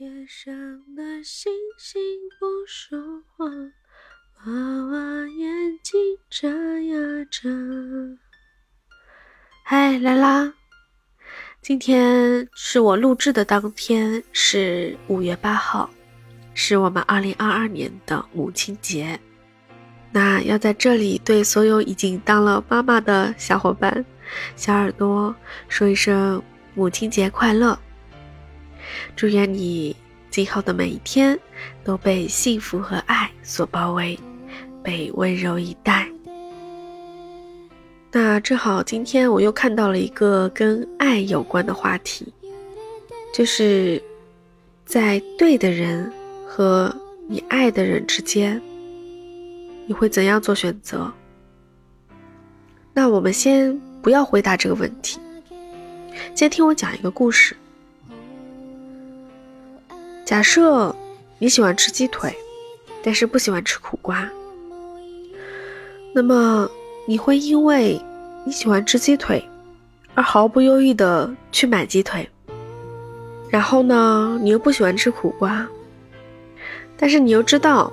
天上的星星不说话，娃娃眼睛眨呀眨。嗨，来啦！今天是我录制的当天，是五月八号，是我们二零二二年的母亲节。那要在这里对所有已经当了妈妈的小伙伴、小耳朵说一声母亲节快乐！祝愿你今后的每一天都被幸福和爱所包围，被温柔以待。那正好今天我又看到了一个跟爱有关的话题，就是在对的人和你爱的人之间，你会怎样做选择？那我们先不要回答这个问题，先听我讲一个故事。假设你喜欢吃鸡腿，但是不喜欢吃苦瓜，那么你会因为你喜欢吃鸡腿而毫不犹豫的去买鸡腿，然后呢，你又不喜欢吃苦瓜，但是你又知道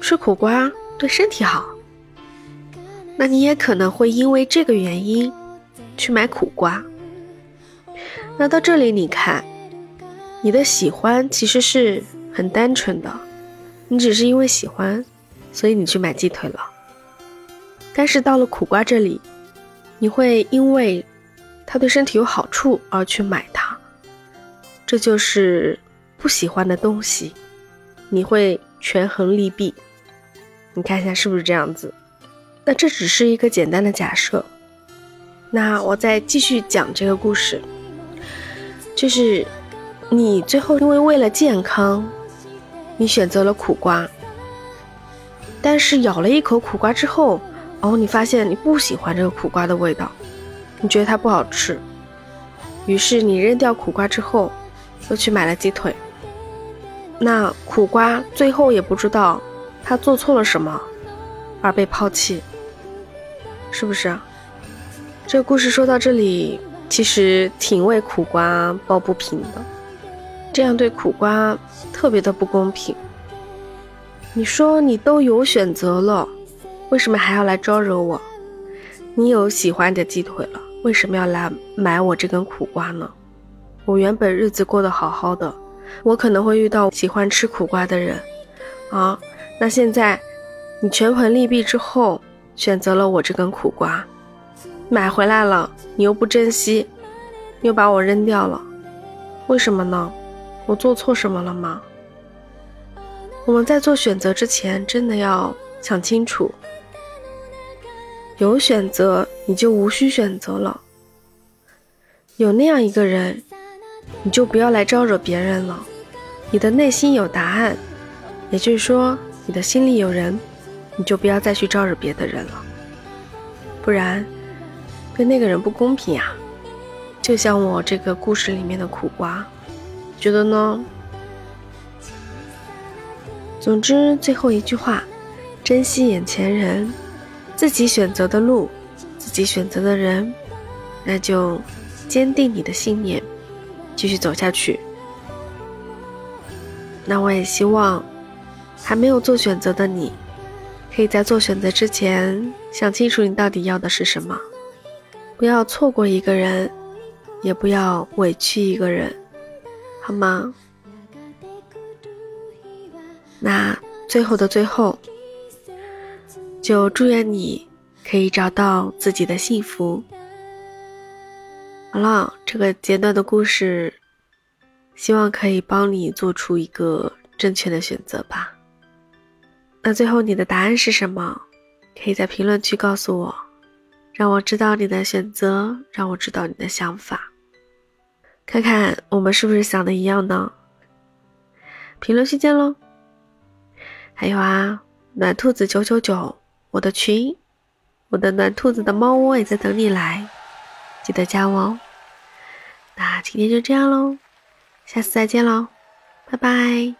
吃苦瓜对身体好，那你也可能会因为这个原因去买苦瓜。那到这里，你看。你的喜欢其实是很单纯的，你只是因为喜欢，所以你去买鸡腿了。但是到了苦瓜这里，你会因为它对身体有好处而去买它，这就是不喜欢的东西，你会权衡利弊。你看一下是不是这样子？那这只是一个简单的假设。那我再继续讲这个故事，就是。你最后因为为了健康，你选择了苦瓜，但是咬了一口苦瓜之后，哦，你发现你不喜欢这个苦瓜的味道，你觉得它不好吃，于是你扔掉苦瓜之后，又去买了鸡腿。那苦瓜最后也不知道他做错了什么，而被抛弃，是不是？这个故事说到这里，其实挺为苦瓜抱不平的。这样对苦瓜特别的不公平。你说你都有选择了，为什么还要来招惹我？你有喜欢的鸡腿了，为什么要来买我这根苦瓜呢？我原本日子过得好好的，我可能会遇到喜欢吃苦瓜的人啊。那现在你权衡利弊之后，选择了我这根苦瓜，买回来了，你又不珍惜，又把我扔掉了，为什么呢？我做错什么了吗？我们在做选择之前，真的要想清楚。有选择，你就无需选择了。有那样一个人，你就不要来招惹别人了。你的内心有答案，也就是说，你的心里有人，你就不要再去招惹别的人了。不然，对那个人不公平呀。就像我这个故事里面的苦瓜。觉得呢？总之，最后一句话：珍惜眼前人，自己选择的路，自己选择的人，那就坚定你的信念，继续走下去。那我也希望，还没有做选择的你，可以在做选择之前想清楚你到底要的是什么，不要错过一个人，也不要委屈一个人。好吗？那最后的最后，就祝愿你可以找到自己的幸福。好了，这个阶段的故事，希望可以帮你做出一个正确的选择吧。那最后你的答案是什么？可以在评论区告诉我，让我知道你的选择，让我知道你的想法。看看我们是不是想的一样呢？评论区见喽！还有啊，暖兔子九九九，我的群，我的暖兔子的猫窝也在等你来，记得加我哦。那今天就这样喽，下次再见喽，拜拜。